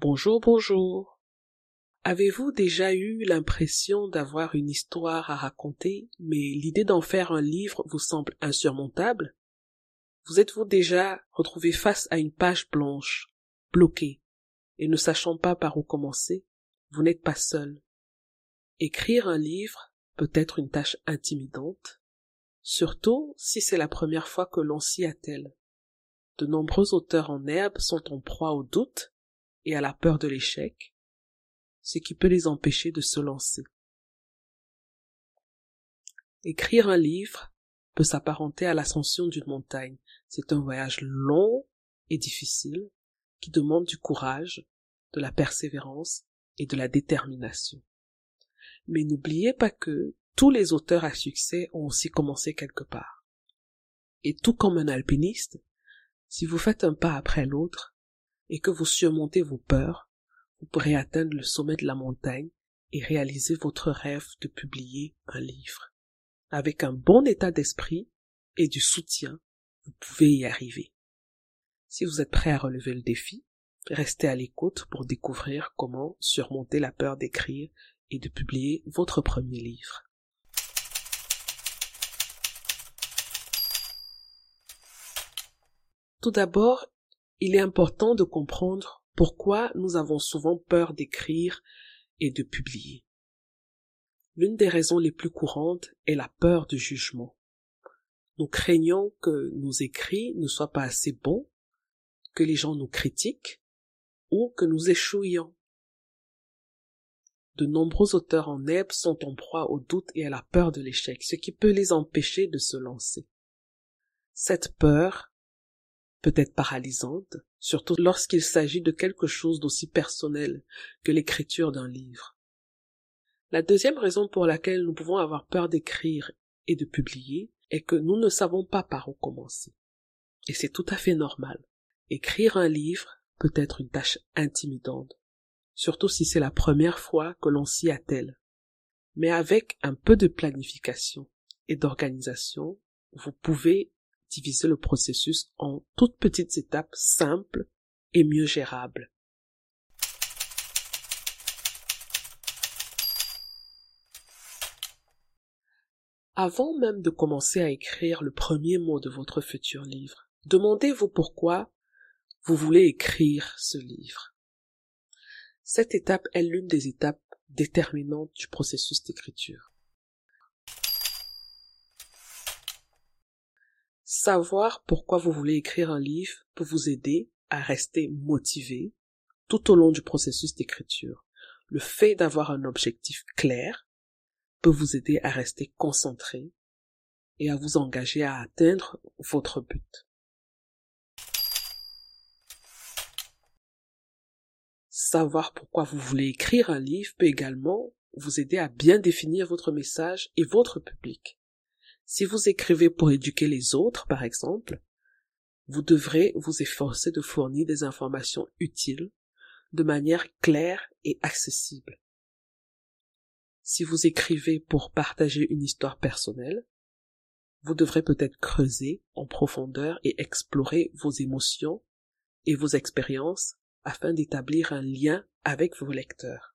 Bonjour, bonjour. Avez-vous déjà eu l'impression d'avoir une histoire à raconter, mais l'idée d'en faire un livre vous semble insurmontable? Vous êtes-vous déjà retrouvé face à une page blanche, bloquée, et ne sachant pas par où commencer? Vous n'êtes pas seul. Écrire un livre peut être une tâche intimidante, surtout si c'est la première fois que l'on s'y attelle. De nombreux auteurs en herbe sont en proie au doute et à la peur de l'échec, ce qui peut les empêcher de se lancer. Écrire un livre peut s'apparenter à l'ascension d'une montagne. C'est un voyage long et difficile qui demande du courage, de la persévérance et de la détermination. Mais n'oubliez pas que tous les auteurs à succès ont aussi commencé quelque part. Et tout comme un alpiniste, si vous faites un pas après l'autre, et que vous surmontez vos peurs, vous pourrez atteindre le sommet de la montagne et réaliser votre rêve de publier un livre. Avec un bon état d'esprit et du soutien, vous pouvez y arriver. Si vous êtes prêt à relever le défi, restez à l'écoute pour découvrir comment surmonter la peur d'écrire et de publier votre premier livre. Tout d'abord, il est important de comprendre pourquoi nous avons souvent peur d'écrire et de publier. L'une des raisons les plus courantes est la peur du jugement. Nous craignons que nos écrits ne soient pas assez bons, que les gens nous critiquent ou que nous échouions. De nombreux auteurs en herbe sont en proie au doute et à la peur de l'échec, ce qui peut les empêcher de se lancer. Cette peur peut être paralysante, surtout lorsqu'il s'agit de quelque chose d'aussi personnel que l'écriture d'un livre. La deuxième raison pour laquelle nous pouvons avoir peur d'écrire et de publier est que nous ne savons pas par où commencer. Et c'est tout à fait normal. Écrire un livre peut être une tâche intimidante, surtout si c'est la première fois que l'on s'y attelle. Mais avec un peu de planification et d'organisation, vous pouvez diviser le processus en toutes petites étapes simples et mieux gérables. Avant même de commencer à écrire le premier mot de votre futur livre, demandez-vous pourquoi vous voulez écrire ce livre. Cette étape est l'une des étapes déterminantes du processus d'écriture. Savoir pourquoi vous voulez écrire un livre peut vous aider à rester motivé tout au long du processus d'écriture. Le fait d'avoir un objectif clair peut vous aider à rester concentré et à vous engager à atteindre votre but. Savoir pourquoi vous voulez écrire un livre peut également vous aider à bien définir votre message et votre public. Si vous écrivez pour éduquer les autres, par exemple, vous devrez vous efforcer de fournir des informations utiles de manière claire et accessible. Si vous écrivez pour partager une histoire personnelle, vous devrez peut-être creuser en profondeur et explorer vos émotions et vos expériences afin d'établir un lien avec vos lecteurs.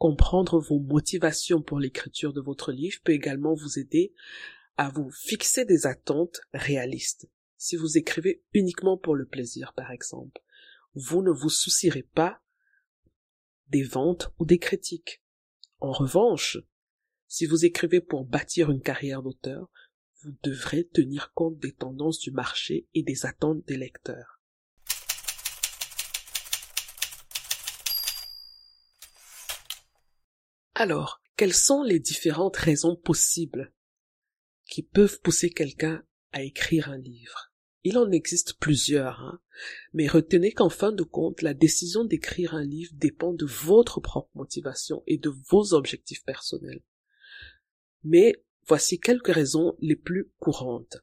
Comprendre vos motivations pour l'écriture de votre livre peut également vous aider à vous fixer des attentes réalistes. Si vous écrivez uniquement pour le plaisir, par exemple, vous ne vous soucierez pas des ventes ou des critiques. En revanche, si vous écrivez pour bâtir une carrière d'auteur, vous devrez tenir compte des tendances du marché et des attentes des lecteurs. Alors, quelles sont les différentes raisons possibles qui peuvent pousser quelqu'un à écrire un livre? Il en existe plusieurs, hein, mais retenez qu'en fin de compte, la décision d'écrire un livre dépend de votre propre motivation et de vos objectifs personnels. Mais voici quelques raisons les plus courantes.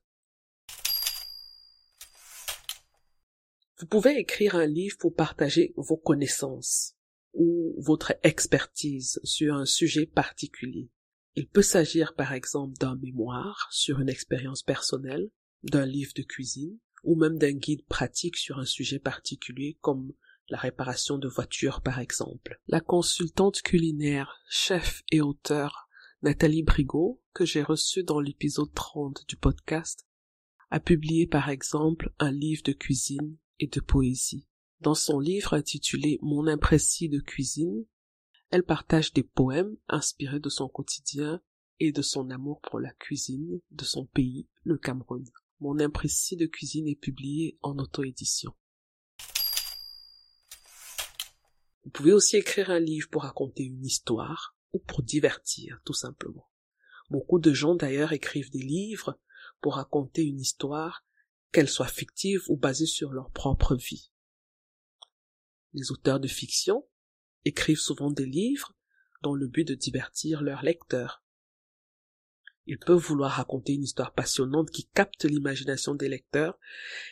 Vous pouvez écrire un livre pour partager vos connaissances ou votre expertise sur un sujet particulier. Il peut s'agir par exemple d'un mémoire sur une expérience personnelle, d'un livre de cuisine, ou même d'un guide pratique sur un sujet particulier comme la réparation de voitures par exemple. La consultante culinaire, chef et auteur Nathalie Brigaud, que j'ai reçue dans l'épisode 30 du podcast, a publié par exemple un livre de cuisine et de poésie. Dans son livre intitulé Mon imprécis de cuisine, elle partage des poèmes inspirés de son quotidien et de son amour pour la cuisine de son pays, le Cameroun. Mon imprécis de cuisine est publié en auto-édition. Vous pouvez aussi écrire un livre pour raconter une histoire ou pour divertir, tout simplement. Beaucoup de gens d'ailleurs écrivent des livres pour raconter une histoire, qu'elle soit fictive ou basée sur leur propre vie. Les auteurs de fiction écrivent souvent des livres dans le but de divertir leurs lecteurs. Ils peuvent vouloir raconter une histoire passionnante qui capte l'imagination des lecteurs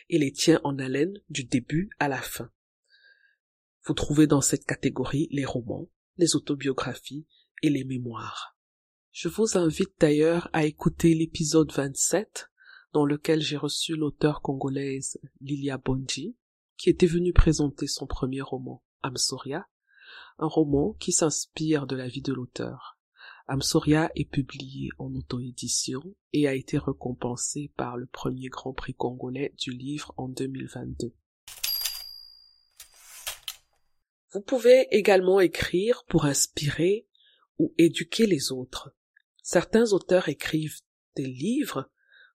et les tient en haleine du début à la fin. Vous trouvez dans cette catégorie les romans, les autobiographies et les mémoires. Je vous invite d'ailleurs à écouter l'épisode 27 dans lequel j'ai reçu l'auteur congolaise Lilia Bonji qui était venue présenter son premier roman, Amsoria, un roman qui s'inspire de la vie de l'auteur. Amsoria est publié en auto-édition et a été récompensé par le premier Grand Prix congolais du livre en 2022. Vous pouvez également écrire pour inspirer ou éduquer les autres. Certains auteurs écrivent des livres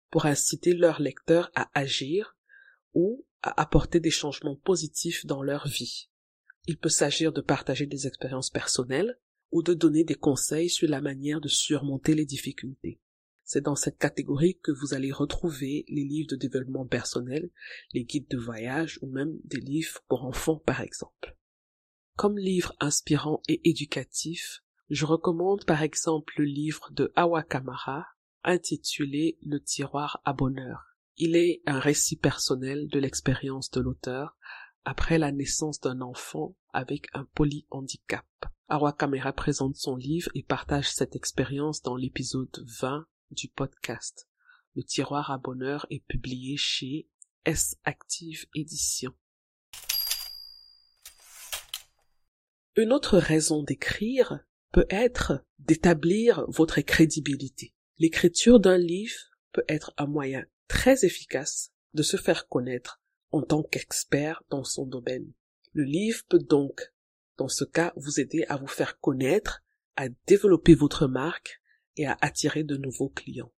pour inciter leurs lecteurs à agir ou à apporter des changements positifs dans leur vie. Il peut s'agir de partager des expériences personnelles ou de donner des conseils sur la manière de surmonter les difficultés. C'est dans cette catégorie que vous allez retrouver les livres de développement personnel, les guides de voyage ou même des livres pour enfants par exemple. Comme livre inspirant et éducatif, je recommande par exemple le livre de Awa Kamara intitulé Le tiroir à bonheur. Il est un récit personnel de l'expérience de l'auteur après la naissance d'un enfant avec un polyhandicap. Arwa Kamera présente son livre et partage cette expérience dans l'épisode 20 du podcast. Le tiroir à bonheur est publié chez S Active Édition. Une autre raison d'écrire peut être d'établir votre crédibilité. L'écriture d'un livre peut être un moyen très efficace de se faire connaître en tant qu'expert dans son domaine. Le livre peut donc, dans ce cas, vous aider à vous faire connaître, à développer votre marque et à attirer de nouveaux clients.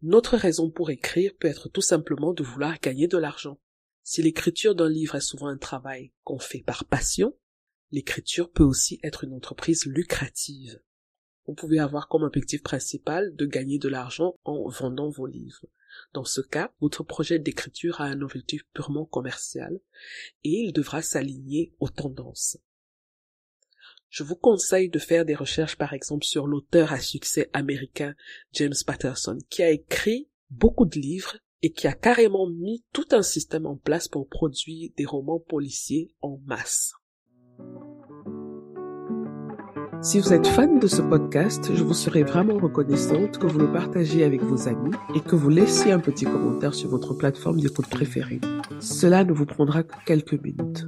Notre raison pour écrire peut être tout simplement de vouloir gagner de l'argent. Si l'écriture d'un livre est souvent un travail qu'on fait par passion, l'écriture peut aussi être une entreprise lucrative vous pouvez avoir comme objectif principal de gagner de l'argent en vendant vos livres. Dans ce cas, votre projet d'écriture a un objectif purement commercial et il devra s'aligner aux tendances. Je vous conseille de faire des recherches par exemple sur l'auteur à succès américain James Patterson qui a écrit beaucoup de livres et qui a carrément mis tout un système en place pour produire des romans policiers en masse. Si vous êtes fan de ce podcast, je vous serais vraiment reconnaissante que vous le partagiez avec vos amis et que vous laissiez un petit commentaire sur votre plateforme d'écoute préférée. Cela ne vous prendra que quelques minutes.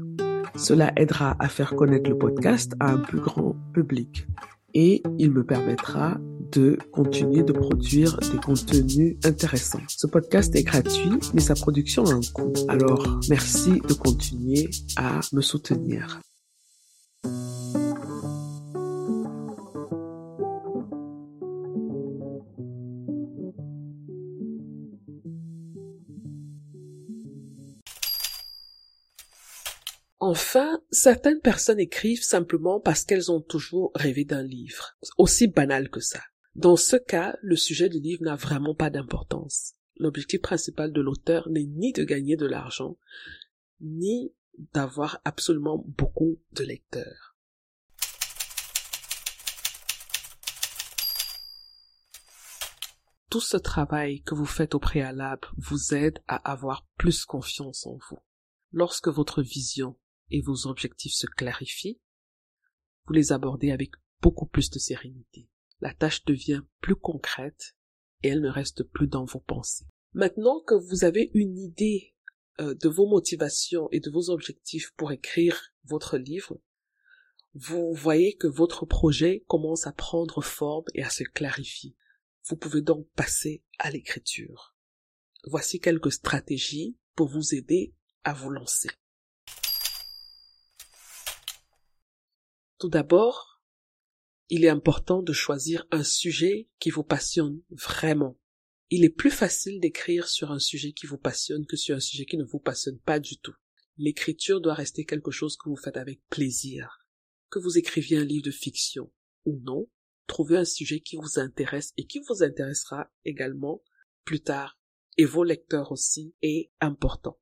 Cela aidera à faire connaître le podcast à un plus grand public et il me permettra de continuer de produire des contenus intéressants. Ce podcast est gratuit, mais sa production a un coût. Alors, merci de continuer à me soutenir. Enfin, certaines personnes écrivent simplement parce qu'elles ont toujours rêvé d'un livre, aussi banal que ça. Dans ce cas, le sujet du livre n'a vraiment pas d'importance. L'objectif principal de l'auteur n'est ni de gagner de l'argent, ni d'avoir absolument beaucoup de lecteurs. Tout ce travail que vous faites au préalable vous aide à avoir plus confiance en vous. Lorsque votre vision et vos objectifs se clarifient, vous les abordez avec beaucoup plus de sérénité. La tâche devient plus concrète et elle ne reste plus dans vos pensées. Maintenant que vous avez une idée euh, de vos motivations et de vos objectifs pour écrire votre livre, vous voyez que votre projet commence à prendre forme et à se clarifier. Vous pouvez donc passer à l'écriture. Voici quelques stratégies pour vous aider à vous lancer. Tout d'abord, il est important de choisir un sujet qui vous passionne vraiment. Il est plus facile d'écrire sur un sujet qui vous passionne que sur un sujet qui ne vous passionne pas du tout. L'écriture doit rester quelque chose que vous faites avec plaisir. Que vous écriviez un livre de fiction ou non, trouvez un sujet qui vous intéresse et qui vous intéressera également plus tard. Et vos lecteurs aussi est important.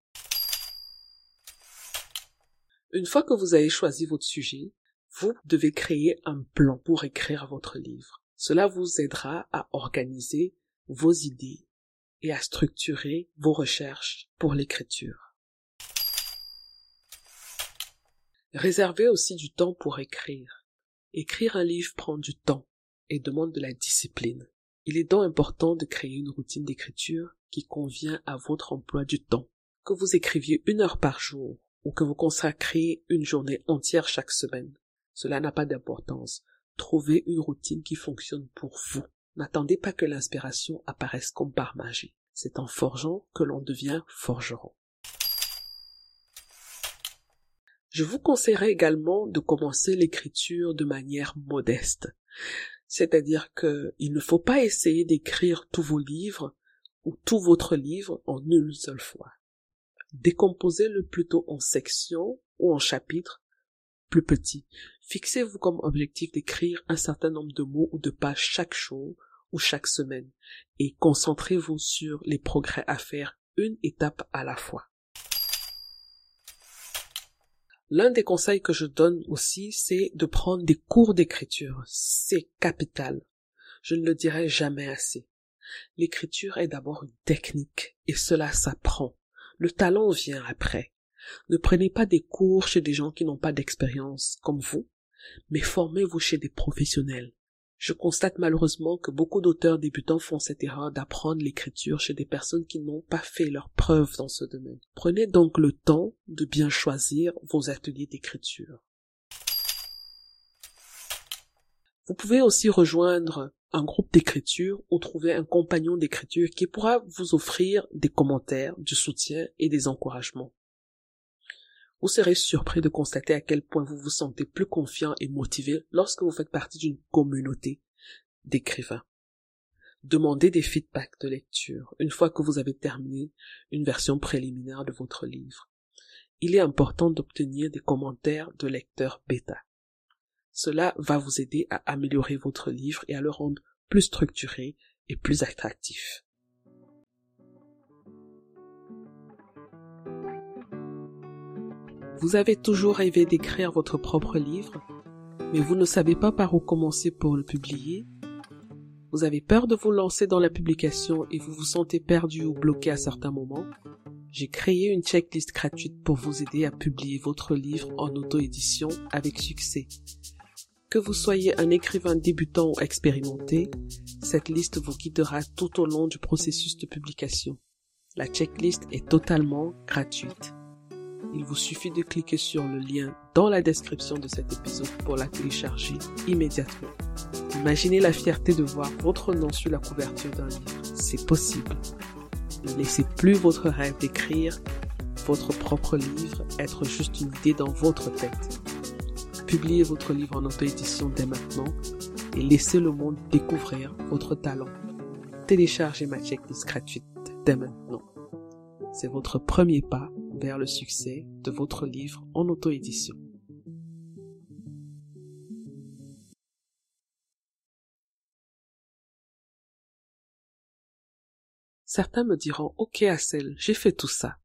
Une fois que vous avez choisi votre sujet, vous devez créer un plan pour écrire votre livre. Cela vous aidera à organiser vos idées et à structurer vos recherches pour l'écriture. Réservez aussi du temps pour écrire. Écrire un livre prend du temps et demande de la discipline. Il est donc important de créer une routine d'écriture qui convient à votre emploi du temps. Que vous écriviez une heure par jour ou que vous consacriez une journée entière chaque semaine. Cela n'a pas d'importance. Trouvez une routine qui fonctionne pour vous. N'attendez pas que l'inspiration apparaisse comme par magie. C'est en forgeant que l'on devient forgeron. Je vous conseillerais également de commencer l'écriture de manière modeste. C'est-à-dire qu'il ne faut pas essayer d'écrire tous vos livres ou tout votre livre en une seule fois. Décomposez-le plutôt en sections ou en chapitres plus petits. Fixez-vous comme objectif d'écrire un certain nombre de mots ou de pages chaque jour ou chaque semaine et concentrez-vous sur les progrès à faire une étape à la fois. L'un des conseils que je donne aussi, c'est de prendre des cours d'écriture. C'est capital. Je ne le dirai jamais assez. L'écriture est d'abord une technique et cela s'apprend. Le talent vient après. Ne prenez pas des cours chez des gens qui n'ont pas d'expérience comme vous, mais formez-vous chez des professionnels. Je constate malheureusement que beaucoup d'auteurs débutants font cette erreur d'apprendre l'écriture chez des personnes qui n'ont pas fait leurs preuves dans ce domaine. Prenez donc le temps de bien choisir vos ateliers d'écriture. Vous pouvez aussi rejoindre un groupe d'écriture ou trouver un compagnon d'écriture qui pourra vous offrir des commentaires, du soutien et des encouragements. Vous serez surpris de constater à quel point vous vous sentez plus confiant et motivé lorsque vous faites partie d'une communauté d'écrivains. Demandez des feedbacks de lecture une fois que vous avez terminé une version préliminaire de votre livre. Il est important d'obtenir des commentaires de lecteurs bêta. Cela va vous aider à améliorer votre livre et à le rendre plus structuré et plus attractif. Vous avez toujours rêvé d'écrire votre propre livre, mais vous ne savez pas par où commencer pour le publier. Vous avez peur de vous lancer dans la publication et vous vous sentez perdu ou bloqué à certains moments. J'ai créé une checklist gratuite pour vous aider à publier votre livre en auto-édition avec succès. Que vous soyez un écrivain débutant ou expérimenté, cette liste vous guidera tout au long du processus de publication. La checklist est totalement gratuite il vous suffit de cliquer sur le lien dans la description de cet épisode pour la télécharger immédiatement. Imaginez la fierté de voir votre nom sur la couverture d'un livre. C'est possible. Ne laissez plus votre rêve d'écrire votre propre livre être juste une idée dans votre tête. Publiez votre livre en auto-édition dès maintenant et laissez le monde découvrir votre talent. Téléchargez ma checklist gratuite dès maintenant. C'est votre premier pas le succès de votre livre en auto-édition. Certains me diront, OK Assel, j'ai fait tout ça,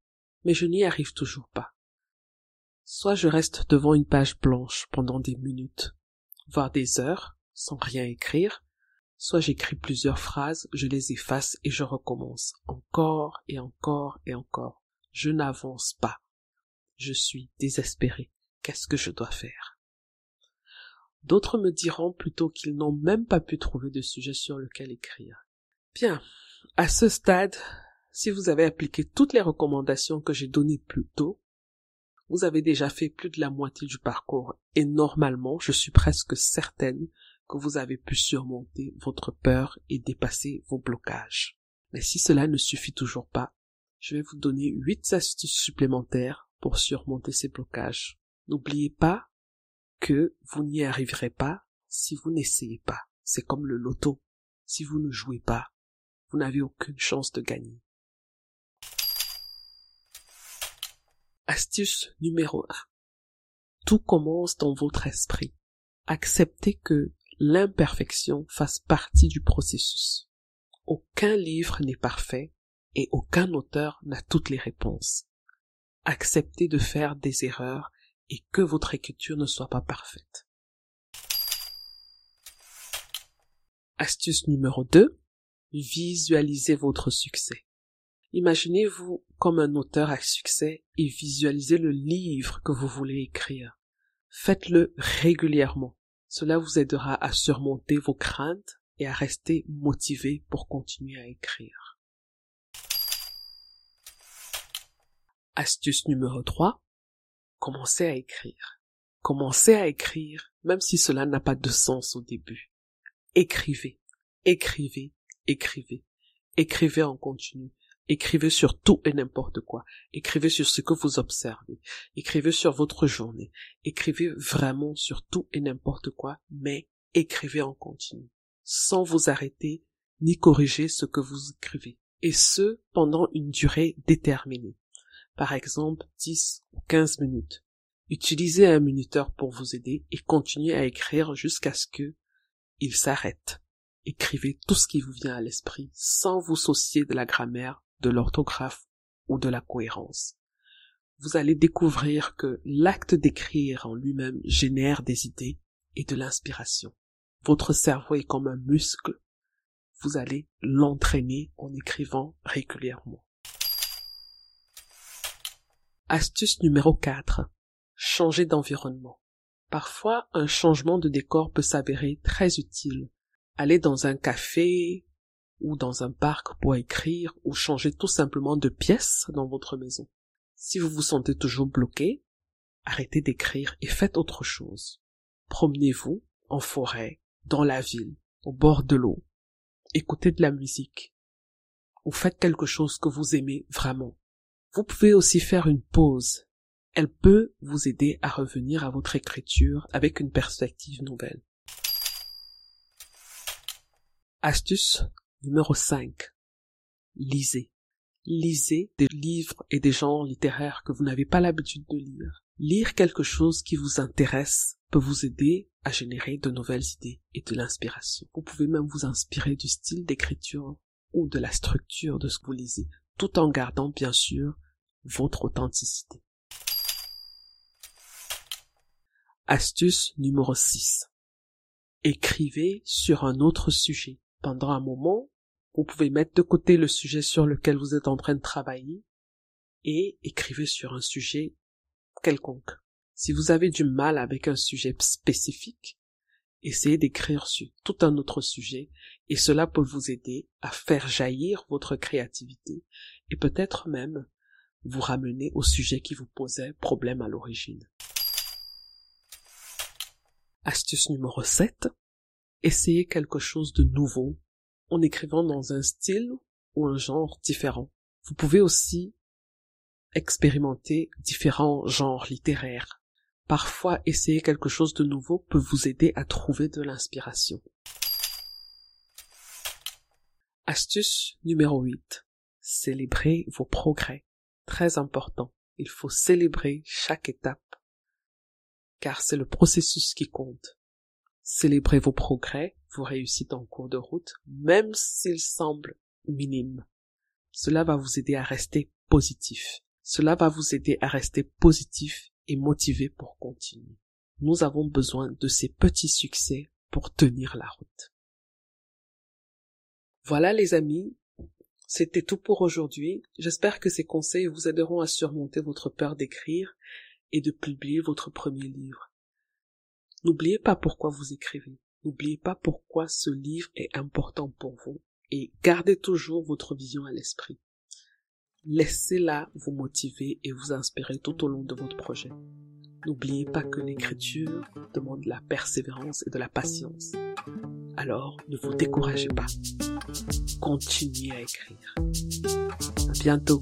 mais je n'y arrive toujours pas. Soit je reste devant une page blanche pendant des minutes, voire des heures, sans rien écrire, soit j'écris plusieurs phrases, je les efface et je recommence encore et encore et encore. Je n'avance pas. Je suis désespéré. Qu'est-ce que je dois faire? D'autres me diront plutôt qu'ils n'ont même pas pu trouver de sujet sur lequel écrire. Bien, à ce stade, si vous avez appliqué toutes les recommandations que j'ai données plus tôt, vous avez déjà fait plus de la moitié du parcours et normalement, je suis presque certaine que vous avez pu surmonter votre peur et dépasser vos blocages. Mais si cela ne suffit toujours pas, je vais vous donner huit astuces supplémentaires pour surmonter ces blocages. N'oubliez pas que vous n'y arriverez pas si vous n'essayez pas. C'est comme le loto. Si vous ne jouez pas, vous n'avez aucune chance de gagner. Astuce numéro 1. Tout commence dans votre esprit. Acceptez que l'imperfection fasse partie du processus. Aucun livre n'est parfait et aucun auteur n'a toutes les réponses. Acceptez de faire des erreurs et que votre écriture ne soit pas parfaite. Astuce numéro 2. Visualisez votre succès. Imaginez-vous comme un auteur à succès et visualisez le livre que vous voulez écrire. Faites-le régulièrement. Cela vous aidera à surmonter vos craintes et à rester motivé pour continuer à écrire. Astuce numéro 3. Commencez à écrire. Commencez à écrire même si cela n'a pas de sens au début. Écrivez, écrivez, écrivez. Écrivez en continu. Écrivez sur tout et n'importe quoi. Écrivez sur ce que vous observez. Écrivez sur votre journée. Écrivez vraiment sur tout et n'importe quoi, mais écrivez en continu, sans vous arrêter ni corriger ce que vous écrivez. Et ce, pendant une durée déterminée. Par exemple, 10 ou 15 minutes. Utilisez un minuteur pour vous aider et continuez à écrire jusqu'à ce que il s'arrête. Écrivez tout ce qui vous vient à l'esprit sans vous soucier de la grammaire de l'orthographe ou de la cohérence. Vous allez découvrir que l'acte d'écrire en lui-même génère des idées et de l'inspiration. Votre cerveau est comme un muscle. Vous allez l'entraîner en écrivant régulièrement. Astuce numéro 4. Changer d'environnement. Parfois, un changement de décor peut s'avérer très utile. Aller dans un café, ou dans un parc pour écrire ou changer tout simplement de pièce dans votre maison. Si vous vous sentez toujours bloqué, arrêtez d'écrire et faites autre chose. Promenez-vous en forêt, dans la ville, au bord de l'eau. Écoutez de la musique. Ou faites quelque chose que vous aimez vraiment. Vous pouvez aussi faire une pause. Elle peut vous aider à revenir à votre écriture avec une perspective nouvelle. Astuce Numéro 5. Lisez. Lisez des livres et des genres littéraires que vous n'avez pas l'habitude de lire. Lire quelque chose qui vous intéresse peut vous aider à générer de nouvelles idées et de l'inspiration. Vous pouvez même vous inspirer du style d'écriture ou de la structure de ce que vous lisez, tout en gardant bien sûr votre authenticité. Astuce numéro 6. Écrivez sur un autre sujet. Pendant un moment, vous pouvez mettre de côté le sujet sur lequel vous êtes en train de travailler et écrivez sur un sujet quelconque. Si vous avez du mal avec un sujet spécifique, essayez d'écrire sur tout un autre sujet et cela peut vous aider à faire jaillir votre créativité et peut-être même vous ramener au sujet qui vous posait problème à l'origine. Astuce numéro 7. Essayez quelque chose de nouveau en écrivant dans un style ou un genre différent. Vous pouvez aussi expérimenter différents genres littéraires. Parfois, essayer quelque chose de nouveau peut vous aider à trouver de l'inspiration. Astuce numéro 8. Célébrez vos progrès. Très important. Il faut célébrer chaque étape, car c'est le processus qui compte. Célébrez vos progrès, vos réussites en cours de route, même s'ils semblent minimes. Cela va vous aider à rester positif. Cela va vous aider à rester positif et motivé pour continuer. Nous avons besoin de ces petits succès pour tenir la route. Voilà les amis, c'était tout pour aujourd'hui. J'espère que ces conseils vous aideront à surmonter votre peur d'écrire et de publier votre premier livre. N'oubliez pas pourquoi vous écrivez. N'oubliez pas pourquoi ce livre est important pour vous et gardez toujours votre vision à l'esprit. Laissez-la vous motiver et vous inspirer tout au long de votre projet. N'oubliez pas que l'écriture demande de la persévérance et de la patience. Alors, ne vous découragez pas. Continuez à écrire. À bientôt.